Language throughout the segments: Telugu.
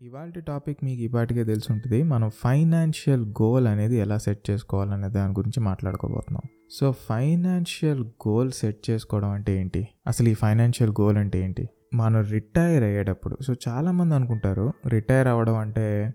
ఇవాళ టాపిక్ మీకు ఇప్పటికే తెలిసి ఉంటుంది మనం ఫైనాన్షియల్ గోల్ అనేది ఎలా సెట్ చేసుకోవాలనే దాని గురించి మాట్లాడుకోబోతున్నాం. సో ఫైనాన్షియల్ గోల్ సెట్ చేసుకోవడం అంటే ఏంటి? అసలు ఈ ఫైనాన్షియల్ గోల్ అంటే ఏంటి? మనం రిటైర్ అయ్యేటప్పుడు సో చాలామంది అనుకుంటారు రిటైర్ అవ్వడం అంటే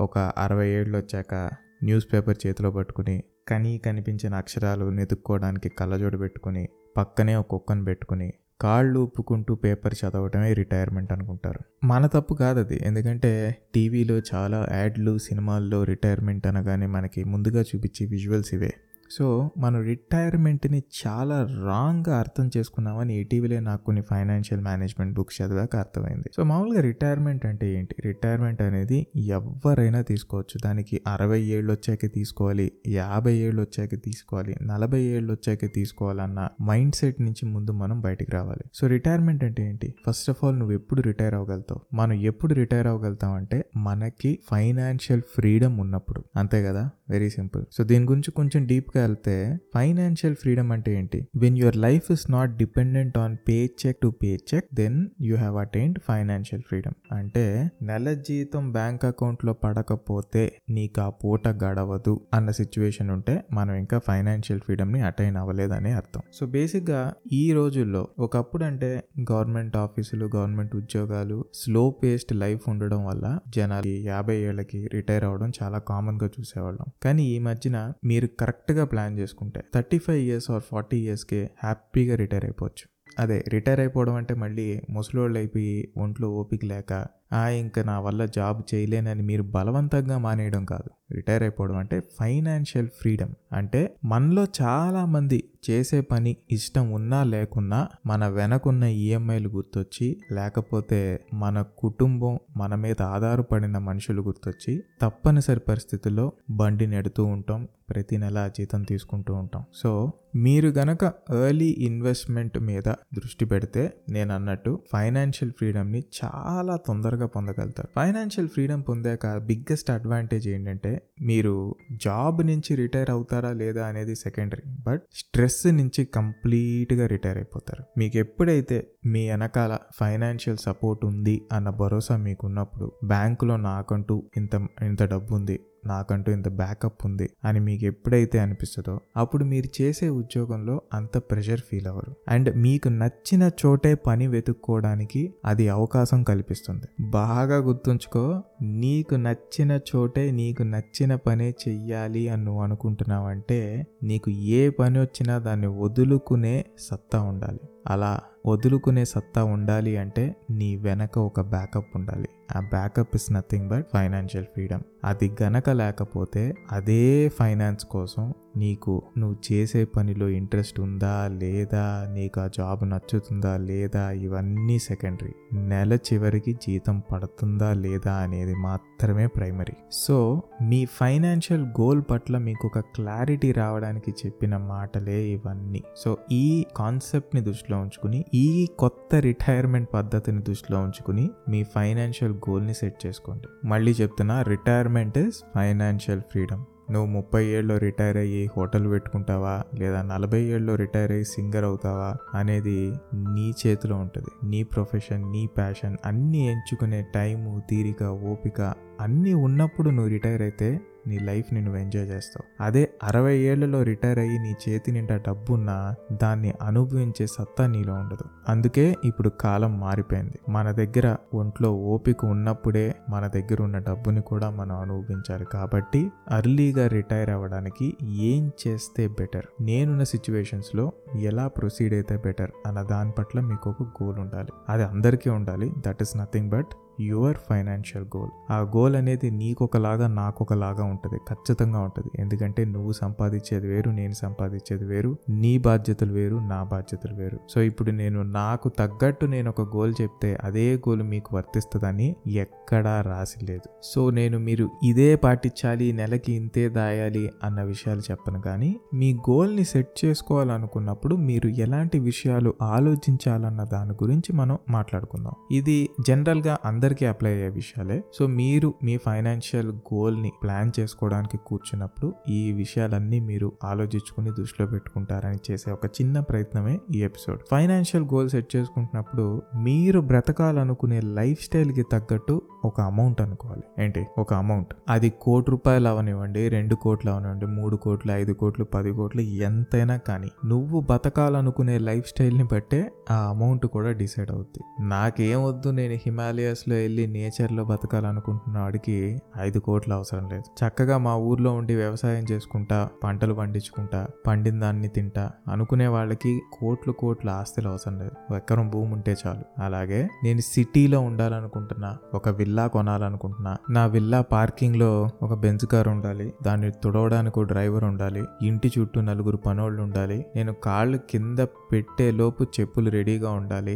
ఒక అరవై ఏళ్ళు వచ్చాక న్యూస్ పేపర్ చేతిలో పట్టుకుని కనీ కనిపించిన అక్షరాలు నెతుక్కోవడానికి కళ్ళజోడు పెట్టుకుని పక్కనే ఒక కుక్కను పెట్టుకుని కాళ్ళు ఊపుకుంటూ పేపర్ చదవటమే రిటైర్మెంట్ అనుకుంటారు. మన తప్పు కాదు అది ఎందుకంటే టీవీలో చాలా యాడ్లు సినిమాల్లో రిటైర్మెంట్ అనగానే మనకి ముందుగా చూపించే విజువల్స్ ఇవే. సో మనం రిటైర్మెంట్ని చాలా రాంగ్గా అర్థం చేసుకున్నామని ఇటీవలే నాకు కొన్ని ఫైనాన్షియల్ మేనేజ్మెంట్ బుక్స్ చదివాక అర్థమైంది. సో మామూలుగా రిటైర్మెంట్ అంటే ఏంటి? రిటైర్మెంట్ అనేది ఎవరైనా తీసుకోవచ్చు. దానికి అరవై ఏళ్ళు వచ్చాక తీసుకోవాలి యాభై ఏళ్ళు వచ్చాక తీసుకోవాలి నలభై ఏళ్ళు వచ్చాక తీసుకోవాలన్న మైండ్ సెట్ నుంచి ముందు మనం బయటికి రావాలి. సో రిటైర్మెంట్ అంటే ఏంటి? ఫస్ట్ ఆఫ్ ఆల్ నువ్వు ఎప్పుడు రిటైర్ అవ్వగలుగుతావు? మనం ఎప్పుడు రిటైర్ అవ్వగలుగుతాం అంటే మనకి ఫైనాన్షియల్ ఫ్రీడమ్ ఉన్నప్పుడు. అంతే కదా? వెరీ సింపుల్ సో దీని గురించి కొంచెం డీప్గా వెళ్తే ఫైనాన్షియల్ ఫ్రీడమ్ అంటే ఏంటి? When your life is not dependent on pay check to pay check then you have attained financial freedom అంటే నెల జీతం బ్యాంక్ అకౌంట్లో పడకపోతే నీకు ఆ పూట గడవదు అన్న సిచ్యువేషన్ ఉంటే మనం ఇంకా ఫైనాన్షియల్ ఫ్రీడమ్ని అటైన్ అవ్వలేదని అర్థం. సో బేసిక్గా ఈ రోజుల్లో ఒకప్పుడు అంటే గవర్నమెంట్ ఆఫీసులు గవర్నమెంట్ ఉద్యోగాలు స్లో పేస్డ్ లైఫ్ ఉండడం వల్ల జనాలు యాభై ఏళ్ళకి రిటైర్ అవ్వడం చాలా కామన్గా చూసేవాళ్ళం. కానీ ఈ మధ్యన మీరు కరెక్ట్గా ప్లాన్ చేసుకుంటే thirty five years or forty ఇయర్స్కి హ్యాపీగా రిటైర్ అయిపోవచ్చు. అదే రిటైర్ అయిపోవడం అంటే మళ్ళీ ముసలోళ్ళు అయిపోయి ఒంట్లో ఓపిక లేక ఇంకా నా వల్ల జాబ్ చేయలేనని మీరు బలవంతంగా మానేయడం కాదు. రిటైర్ అయిపోవడం అంటే ఫైనాన్షియల్ ఫ్రీడమ్. అంటే మనలో చాలామంది చేసే పని ఇష్టం ఉన్నా లేకున్నా మన వెనకున్న ఈఎంఐలు గుర్తొచ్చి లేకపోతే మన కుటుంబం మన మీద ఆధారపడిన మనుషులు గుర్తొచ్చి తప్పనిసరి పరిస్థితుల్లో బండి నెడుతూ ఉంటాం ప్రతి నెల జీతం తీసుకుంటూ ఉంటాం. సో మీరు గనక ఎర్లీ ఇన్వెస్ట్మెంట్ మీద దృష్టి పెడితే నేను అన్నట్టు ఫైనాన్షియల్ ఫ్రీడమ్ని చాలా తొందరగా పొందగలుగుతారు. ఫైనాన్షియల్ ఫ్రీడమ్ పొందాక బిగ్గెస్ట్ అడ్వాంటేజ్ ఏంటంటే మీరు జాబ్ నుంచి రిటైర్ అవుతారా లేదా అనేది సెకండరీ బట్ స్ట్రెస్ నుంచి కంప్లీట్గా రిటైర్ అయిపోతారు. మీకు ఎప్పుడైతే మీ వెనకాల ఫైనాన్షియల్ సపోర్ట్ ఉంది అన్న భరోసా మీకున్నప్పుడు బ్యాంకులో నాకంటూ ఇంత ఇంత డబ్బు ఉంది నాకంటూ ఇంత బ్యాకప్ ఉంది అని మీకు ఎప్పుడైతే అనిపిస్తుందో అప్పుడు మీరు చేసే ఉద్యోగంలో అంత ప్రెషర్ ఫీల్ అవ్వరు. అండ్ మీకు నచ్చిన చోటే పని వెతుక్కోవడానికి అది అవకాశం కల్పిస్తుంది. బాగా గుర్తుంచుకో నీకు నచ్చిన చోటే నీకు నచ్చిన పనే చెయ్యాలి అని నువ్వు అనుకుంటున్నావంటే నీకు ఏ పని వచ్చినా దాన్ని వదులుకునే సత్తా ఉండాలి. అలా వదులుకునే సత్తా ఉండాలి అంటే నీ వెనక ఒక బ్యాకప్ ఉండాలి. ఆ backup is nothing but financial freedom అది గనక లేకపోతే అదే ఫైనాన్స్ కోసం నీకు నువ్వు చేసే పనిలో ఇంట్రెస్ట్ ఉందా లేదా? నీకు ఆ జాబ్ నచ్చుతుందా లేదా? ఇవన్నీ సెకండరీ. నెల చివరికి జీతం పడుతుందా లేదా అనేది మాత్రమే ప్రైమరీ. సో మీ ఫైనాన్షియల్ గోల్ పట్ల మీకు ఒక క్లారిటీ రావడానికి చెప్పిన మాటలే ఇవన్నీ. సో ఈ కాన్సెప్ట్ని దృష్టిలో ఉంచుకుని ఈ కొత్త రిటైర్మెంట్ పద్ధతిని దృష్టిలో ఉంచుకుని మీ ఫైనాన్షియల్ గోల్ని సెట్ చేసుకోండి. మళ్ళీ చెప్తున్నా రిటైర్మెంట్ ఇస్ ఫైనాన్షియల్ ఫ్రీడమ్. నువ్వు ముప్పై ఏళ్ళలో రిటైర్ అయ్యి హోటల్ పెట్టుకుంటావా? లేదా నలభై ఏళ్ళలో రిటైర్ అయ్యి సింగర్ అవుతావా? అనేది నీ చేతిలో ఉంటుంది. నీ ప్రొఫెషన్ నీ ప్యాషన్ అన్నీ ఎంచుకునే టైము తీరిక ఓపిక అన్నీ ఉన్నప్పుడు నువ్వు రిటైర్ అయితే నీ లైఫ్ నువ్వు ఎంజాయ్ చేస్తావు. అదే అరవై ఏళ్ళలో రిటైర్ అయ్యి నీ చేతి నిండా డబ్బున్నా దాన్ని అనుభవించే సత్తా నీలో ఉండదు. అందుకే ఇప్పుడు కాలం మారిపోయింది. మన దగ్గర ఒంట్లో ఓపిక ఉన్నప్పుడే మన దగ్గర ఉన్న డబ్బుని కూడా మనం అనుభవించాలి. కాబట్టి అర్లీగా రిటైర్ అవ్వడానికి ఏం చేస్తే బెటర్? నేనున్న సిచ్యువేషన్స్లో ఎలా ప్రొసీడ్ అయితే బెటర్? అన్న దాని పట్ల మీకు ఒక గోల్ ఉండాలి. అది అందరికీ ఉండాలి. That is nothing but your financial goal. ఆ గోల్ అనేది నీకొకలాగా నాకొకలాగా ఉంటుంది. ఖచ్చితంగా ఉంటుంది. ఎందుకంటే నువ్వు సంపాదించేది వేరు నేను సంపాదించేది వేరు. నీ బాధ్యతలు వేరు నా బాధ్యతలు వేరు. సో ఇప్పుడు నేను నాకు తగ్గట్టు నేను ఒక గోల్ చెప్తే అదే గోల్ మీకు వర్తిస్తుందని ఎక్కడా రాసి లేదు. సో నేను మీరు ఇదే పాటించాలి నెలకి ఇంతే దాయాలి అన్న విషయాలు చెప్పను. కానీ మీ గోల్ని సెట్ చేసుకోవాలనుకున్నప్పుడు మీరు ఎలాంటి విషయాలు ఆలోచించాలన్న దాని గురించి మనం మాట్లాడుకుందాం. ఇది జనరల్గా అందరూ అందరికీ అప్లై అయ్యే విషయాలే. సో మీరు మీ ఫైనాన్షియల్ గోల్ని ప్లాన్ చేసుకోవడానికి కూర్చున్నప్పుడు ఈ విషయాలన్నీ మీరు ఆలోచించుకుని దృష్టిలో పెట్టుకుంటారని చేసే ఒక చిన్న ప్రయత్నమే ఈ ఎపిసోడ్ ఫైనాన్షియల్ గోల్ సెట్ చేసుకుంటున్నప్పుడు మీరు బ్రతకాలనుకునే లైఫ్ స్టైల్కి తగ్గట్టు ఒక అమౌంట్ అనుకోవాలి. ఏంటి? ఒక అమౌంట్ అది కోటి రూపాయలు అవనివ్వండి రెండు కోట్లు అవనివ్వండి మూడు కోట్లు ఐదు కోట్లు పది కోట్లు ఎంతైనా కానీ నువ్వు బతకాలనుకునే లైఫ్ స్టైల్ని బట్టే ఆ అమౌంట్ కూడా డిసైడ్ అవుద్ది. నాకేం వద్దు నేను హిమాలయస్లో వెళ్ళి నేచర్లో బతకాలనుకుంటున్న వాడికి ఐదు కోట్లు అవసరం లేదు. చక్కగా మా ఊర్లో ఉండి వ్యవసాయం చేసుకుంటా పంటలు పండించుకుంటా పండిన దాన్ని తింటా అనుకునే వాళ్ళకి కోట్లు కోట్ల ఆస్తులు అవసరం లేదు. ఎకరం భూమి ఉంటే చాలు. అలాగే నేను సిటీలో ఉండాలనుకుంటున్నా ఒక విల్లా కొనాలనుకుంటున్నా నా విల్లా పార్కింగ్లో ఒక బెంచ్ కార్ ఉండాలి దాన్ని తుడవడానికి డ్రైవర్ ఉండాలి ఇంటి చుట్టూ నలుగురు పనోళ్ళు ఉండాలి నేను కాళ్ళు కింద పెట్టే లోపు చెప్పులు రెడీగా ఉండాలి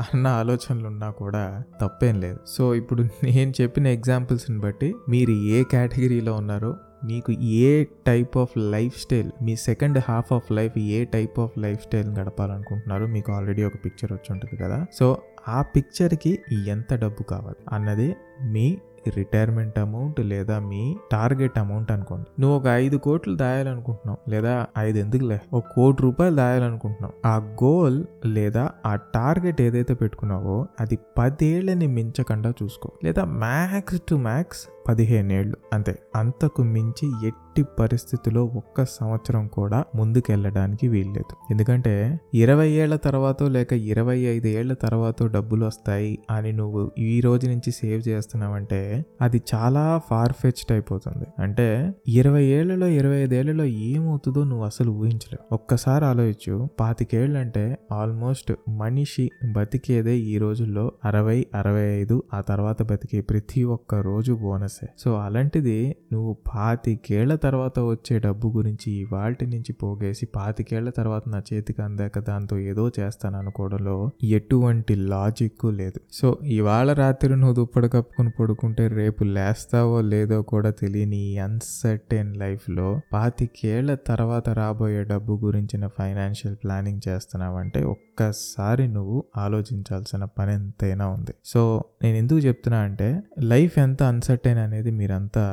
అన్న ఆలోచనలు ఉన్నా కూడా తప్పేం లేదు. సో ఇప్పుడు నేను చెప్పిన ఎగ్జాంపుల్స్ని బట్టి మీరు ఏ కేటగిరీలో ఉన్నారో మీకు ఏ టైప్ ఆఫ్ లైఫ్ స్టైల్ మీ సెకండ్ హాఫ్ ఆఫ్ లైఫ్ ఏ టైప్ ఆఫ్ లైఫ్ స్టైల్ గడపాలనుకుంటున్నారో మీకు ఆల్రెడీ ఒక పిక్చర్ వచ్చి ఉంటుంది కదా. సో ఆ పిక్చర్కి ఎంత డబ్బు కావాలి అన్నది మీ రిటైర్మెంట్ అమౌంట్ లేదా మీ టార్గెట్ అమౌంట్ అనుకోండి. నువ్వు ఒక ఐదు కోట్లు దాయాలనుకుంటున్నావు లేదా ఐదు ఎందుకులే? ఒక కోటి రూపాయలు దాయాలనుకుంటున్నావు. ఆ గోల్ లేదా ఆ టార్గెట్ ఏదైతే పెట్టుకున్నావో అది పదేళ్ళని మించకుండా చూసుకో. లేదా మ్యాక్స్ టు మ్యాక్స్ పదిహేను ఏళ్ళు అంతే. అంతకు మించి ఎట్టి పరిస్థితిలో ఒక్క సంవత్సరం కూడా ముందుకెళ్ళడానికి వీల్లేదు. ఎందుకంటే ఇరవై ఏళ్ళ తర్వాత లేక ఇరవై ఐదు ఏళ్ళ తర్వాత డబ్బులు వస్తాయి అని నువ్వు ఈ రోజు నుంచి సేవ్ చేస్తున్నావంటే అది చాలా ఫార్ ఫెచ్డ్ అయిపోతుంది. అంటే ఇరవై ఏళ్ళలో ఇరవై ఐదేళ్ళలో ఏమవుతుందో నువ్వు అసలు ఊహించలేవు. ఒక్కసారి ఆలోచించు పాతికేళ్ళు అంటే ఆల్మోస్ట్ మనిషి బతికేదే ఈ రోజుల్లో అరవై అరవై ఐదు ఆ తర్వాత బతికే ప్రతి ఒక్క రోజు బోనసే. సో అలాంటిది నువ్వు పాతికేళ్ళ తర్వాత వచ్చే డబ్బు గురించి వాల్టి నుంచి పోగేసి పాతికేళ్ళ తర్వాత నా చేతికి అందాక దాంతో ఏదో చేస్తాను అనుకోవడంలో ఎటువంటి లాజిక్ లేదు. సో ఇవాళ రాత్రి నువ్వు దుప్పటి కప్పుకుని పడుకుంటే రేపు లేస్తావో లేదో కూడా తెలియని అన్సర్టెన్ లైఫ్లో పాతికేళ్ళ తర్వాత రాబోయే డబ్బు గురించిన ఫైనాన్షియల్ ప్లానింగ్ చేస్తున్నావంటే ఒక్కసారి నువ్వు ఆలోచించాల్సిన పని ఎంతైనా ఉంది. సో నేను ఎందుకు చెప్తున్నా అంటే లైఫ్ ఎంత అన్సర్టైన్ అనేది మీరంతా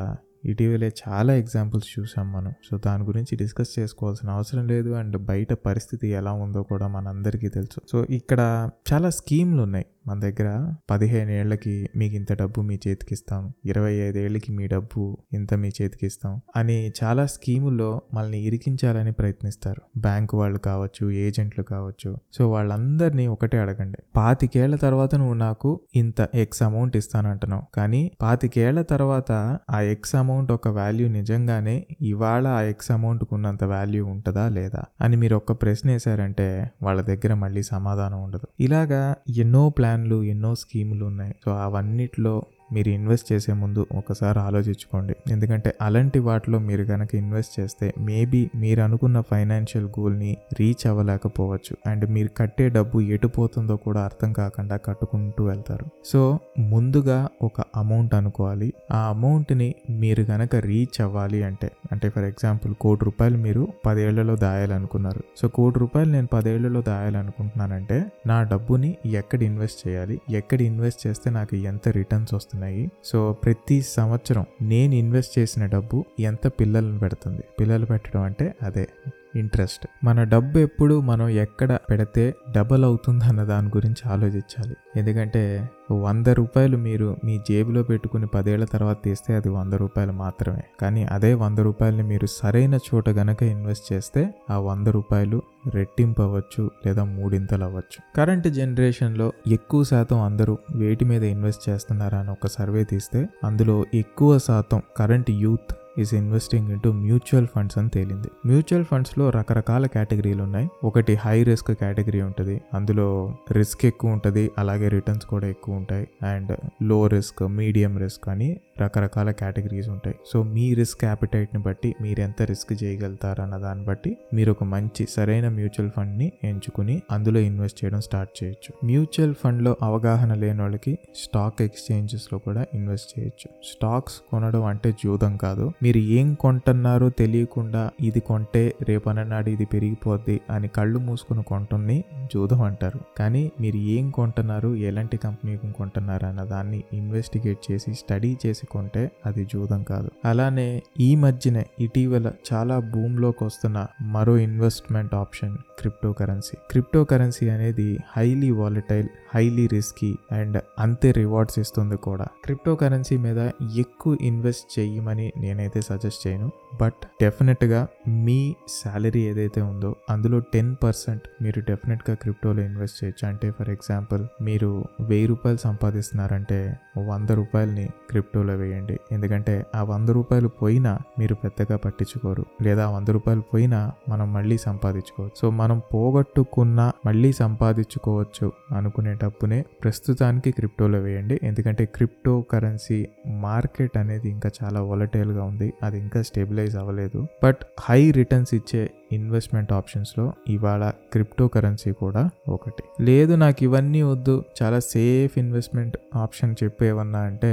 ఇటీవలే చాలా ఎగ్జాంపుల్స్ చూసాం మనం. సో దాని గురించి డిస్కస్ చేసుకోవాల్సిన అవసరం లేదు. అండ్ బయట పరిస్థితి ఎలా ఉందో కూడా మనందరికీ తెలుసు. సో ఇక్కడ చాలా స్కీమ్లు ఉన్నాయి మన దగ్గర పదిహేను ఏళ్ళకి మీకు ఇంత డబ్బు మీ చేతికి ఇస్తాం ఇరవై ఐదేళ్ళకి మీ డబ్బు ఇంత మీ చేతికి ఇస్తాం అని చాలా స్కీముల్లో మనల్ని ఇరికించాలని ప్రయత్నిస్తారు. బ్యాంకు వాళ్ళు కావచ్చు ఏజెంట్లు కావచ్చు. సో వాళ్ళందరినీ ఒకటే అడగండి. పాతికేళ్ళ తర్వాత నువ్వు నాకు ఇంత ఎక్స్ అమౌంట్ ఇస్తానంటున్నావు. కానీ పాతికేళ్ళ తర్వాత ఆ ఎక్స్ అమౌంట్ ఒక వాల్యూ నిజంగానే ఇవాళ ఆ ఎక్స్ అమౌంట్కి ఉన్నంత వాల్యూ ఉంటుందా లేదా అని మీరు ఒక్క ప్రశ్న వేశారంటే వాళ్ళ దగ్గర మళ్ళీ సమాధానం ఉండదు. ఇలాగా ఎన్నో ప్లాన్ ప్లాన్లు ఎన్నో స్కీములు ఉన్నాయి. సో అవన్నిట్లో మీరు ఇన్వెస్ట్ చేసే ముందు ఒకసారి ఆలోచించుకోండి. ఎందుకంటే అలాంటి వాటిలో మీరు కనుక ఇన్వెస్ట్ చేస్తే మేబీ మీరు అనుకున్న ఫైనాన్షియల్ గోల్ని రీచ్ అవ్వలేకపోవచ్చు. అండ్ మీరు కట్టే డబ్బు ఎటు పోతుందో కూడా అర్థం కాకుండా కట్టుకుంటూ వెళ్తారు. సో ముందుగా ఒక అమౌంట్ అనుకోవాలి. ఆ అమౌంట్ని మీరు కనుక రీచ్ అవ్వాలి అంటే అంటే ఫర్ ఎగ్జాంపుల్ కోటి రూపాయలు మీరు పదేళ్ళలో దాయాలనుకున్నారు. సో కోటి రూపాయలు నేను పదేళ్ళలో దాయాలనుకుంటున్నానంటే నా డబ్బుని ఎక్కడ ఇన్వెస్ట్ చేయాలి? ఎక్కడ ఇన్వెస్ట్ చేస్తే నాకు ఎంత రిటర్న్స్ వస్తుంది ఉన్నాయి. సో ప్రతి సంవత్సరం నేను ఇన్వెస్ట్ చేసిన డబ్బు ఎంత పిల్లలను పెడుతుంది? పిల్లలు పెట్టడం అంటే అదే. ఇంట్రెస్ట్. మన డబ్బు ఎప్పుడు మనం ఎక్కడ పెడితే డబల్ అవుతుంది అన్న దాని గురించి ఆలోచించాలి. ఎందుకంటే వంద రూపాయలు మీరు మీ జేబులో పెట్టుకుని పదేళ్ళ తర్వాత తీస్తే అది వంద రూపాయలు మాత్రమే. కానీ అదే వంద రూపాయలని మీరు సరైన చోట గనక ఇన్వెస్ట్ చేస్తే ఆ వంద రూపాయలు రెట్టింపు అవ్వచ్చు లేదా మూడింతలు అవ్వచ్చు. కరెంట్ జనరేషన్లో ఎక్కువ శాతం అందరూ వేటి మీద ఇన్వెస్ట్ చేస్తున్నారా అని ఒక సర్వే తీస్తే అందులో ఎక్కువ శాతం current youth is investing into mutual funds అని తేలింది. మ్యూచువల్ ఫండ్స్లో రకరకాల కేటగిరీలు ఉన్నాయి. ఒకటి హై రిస్క్ కేటగిరీ ఉంటుంది. అందులో రిస్క్ ఎక్కువ ఉంటుంది. అలాగే రిటర్న్స్ కూడా ఎక్కువ ఉంటాయి. అండ్లో రిస్క్ మీడియం రిస్క్ అని రకరకాల కేటగిరీస్ ఉంటాయి. సో మీ రిస్క్ యాపిటైట్ని బట్టి మీరు ఎంత రిస్క్ చేయగలుగుతారు అన్న దాన్ని బట్టి మీరు ఒక మంచి సరైన మ్యూచువల్ ఫండ్ని ఎంచుకుని అందులో ఇన్వెస్ట్ చేయడం స్టార్ట్ చేయొచ్చు. మ్యూచువల్ ఫండ్లో అవగాహన లేని వాళ్ళకి స్టాక్ ఎక్స్చేంజెస్లో కూడా ఇన్వెస్ట్ చేయొచ్చు. స్టాక్స్ కొనడం అంటే జూదం కాదు. మీరు ఏం కొంటున్నారో తెలియకుండా ఇది కొంటే రేపననాడు ఇది పెరిగిపోద్ది అని కళ్ళు మూసుకుని కొంటుని జూదం అంటారు. కానీ మీరు ఏం కొంటున్నారు ఎలాంటి కంపెనీ కొంటున్నారు అన్న దాన్ని ఇన్వెస్టిగేట్ చేసి స్టడీ చేసి కొంటే అది జూదం కాదు. అలానే ఈ మధ్యనే ఇటీవల చాలా భూమిలోకి వస్తున్న మరో investment option crypto currency crypto currency అనేది highly volatile highly risky and అంతే రివార్డ్స్ ఇస్తుంది కూడా. క్రిప్టో కరెన్సీ మీద ఎక్కువ ఇన్వెస్ట్ చేయమని నేనైతే సజెస్ట్ చేయను. బట్ డెఫినెట్గా మీ శాలరీ ఏదైతే ఉందో అందులో టెన్ పర్సెంట్ మీరు డెఫినెట్గా క్రిప్టోలో ఇన్వెస్ట్ చేయొచ్చు. అంటే ఫర్ ఎగ్జాంపుల్ మీరు వెయ్యి రూపాయలు సంపాదిస్తున్నారంటే వంద రూపాయలని క్రిప్టోలో వేయండి. ఎందుకంటే ఆ వంద రూపాయలు పోయినా మీరు పెద్దగా పట్టించుకోరు. లేదా వంద రూపాయలు పోయినా మనం మళ్ళీ సంపాదించుకోవచ్చు. సో మనం పోగొట్టుకున్న మళ్ళీ సంపాదించుకోవచ్చు అనుకునేట డబ్బునే ప్రస్తుతానికి క్రిప్టోలో వేయండి. ఎందుకంటే క్రిప్టో కరెన్సీ మార్కెట్ అనేది ఇంకా చాలా వొలటైల్గా ఉంది. అది ఇంకా స్టెబిలైజ్ అవ్వలేదు. బట్ హై రిటర్న్స్ ఇచ్చే ఇన్వెస్ట్మెంట్ ఆప్షన్స్లో ఇవాళ క్రిప్టో కరెన్సీ కూడా ఒకటి. లేదు నాకు ఇవన్నీ వద్దు. చాలా సేఫ్ ఇన్వెస్ట్మెంట్ ఆప్షన్ చెప్పేవన్నా అంటే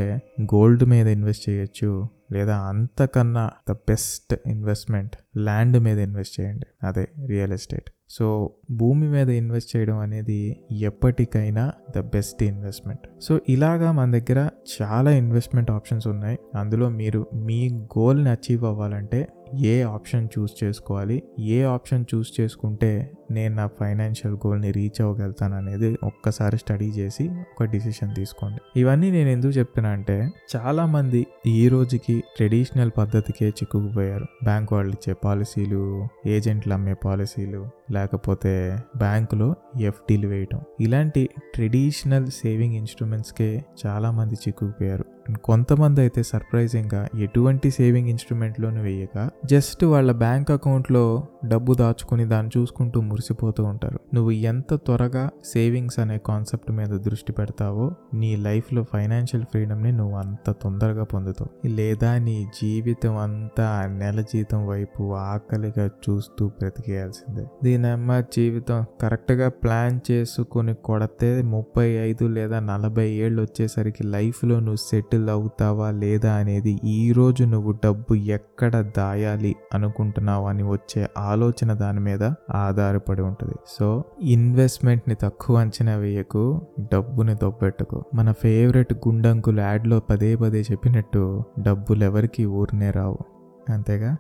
గోల్డ్ మీద ఇన్వెస్ట్ చేయొచ్చు. లేదా అంతకన్నా ద బెస్ట్ ఇన్వెస్ట్మెంట్ ల్యాండ్ మీద ఇన్వెస్ట్ చేయండి. అదే రియల్ ఎస్టేట్. సో భూమి మీద ఇన్వెస్ట్ చేయడం అనేది ఎప్పటికైనా ద బెస్ట్ ఇన్వెస్ట్మెంట్. సో ఇలాగా మన దగ్గర చాలా ఇన్వెస్ట్మెంట్ ఆప్షన్స్ ఉన్నాయి. అందులో మీరు మీ గోల్ని అచీవ్ అవ్వాలంటే ఏ ఆప్షన్ చూస్ చేసుకోవాలి? ఏ ఆప్షన్ చూస్ చేసుకుంటే నేను నా ఫైనాన్షియల్ గోల్ని రీచ్ అవ్వగలుగుతాను అనేది ఒక్కసారి స్టడీ చేసి ఒక డిసిషన్ తీసుకోండి. ఇవన్నీ నేను ఎందుకు చెప్తున్నా అంటే చాలామంది ఈ రోజుకి ట్రెడిషనల్ పద్ధతికే చిక్కుకుపోయారు. బ్యాంక్ వాళ్ళు ఇచ్చే పాలసీలు ఏజెంట్లు అమ్మే పాలసీలు లేకపోతే బ్యాంకులో ఎఫ్డీలు వేయటం. ఇలాంటి ట్రెడిషనల్ సేవింగ్ ఇన్స్ట్రుమెంట్స్కే చాలామంది చిక్కుకుపోయారు. కొంతమంది అయితే సర్ప్రైజింగ్గా ఎటువంటి సేవింగ్ ఇన్స్ట్రుమెంట్లోనూ వేయక జస్ట్ వాళ్ళ బ్యాంక్ అకౌంట్లో డబ్బు దాచుకుని దాన్ని చూసుకుంటూ మురిసిపోతూ ఉంటారు. నువ్వు ఎంత త్వరగా సేవింగ్స్ అనే కాన్సెప్ట్ మీద దృష్టి పెడతావో నీ లైఫ్లో ఫైనాన్షియల్ ఫ్రీడమ్ని నువ్వు అంత తొందరగా పొందుతావు. లేదా నీ జీవితం అంతా నెల జీతం వైపు ఆకలిగా చూస్తూ బ్రతికేయాల్సిందే. దీనమ్మ జీవితం కరెక్ట్గా ప్లాన్ చేసుకొని కొడితే ముప్పై ఐదు లేదా నలభై ఏళ్ళు వచ్చేసరికి లైఫ్లో నువ్వు సెటిల్ అవుతావా లేదా అనేది ఈరోజు నువ్వు డబ్బు ఎక్కడ దాయాలి అనుకుంటున్నావు అని వచ్చే ఆలోచన దాని మీద ఆధారపడి ఉంటుంది. సో ఇన్వెస్ట్మెంట్ని తక్కువ అంచనా వేయకు డబ్బుని దొబ్బెట్టుకు. మన ఫేవరెట్ గుండంకులు యాడ్లో పదే పదే చెప్పినట్టు డబ్బులు ఎవరికి ఊరినే రావు. అంతేగా?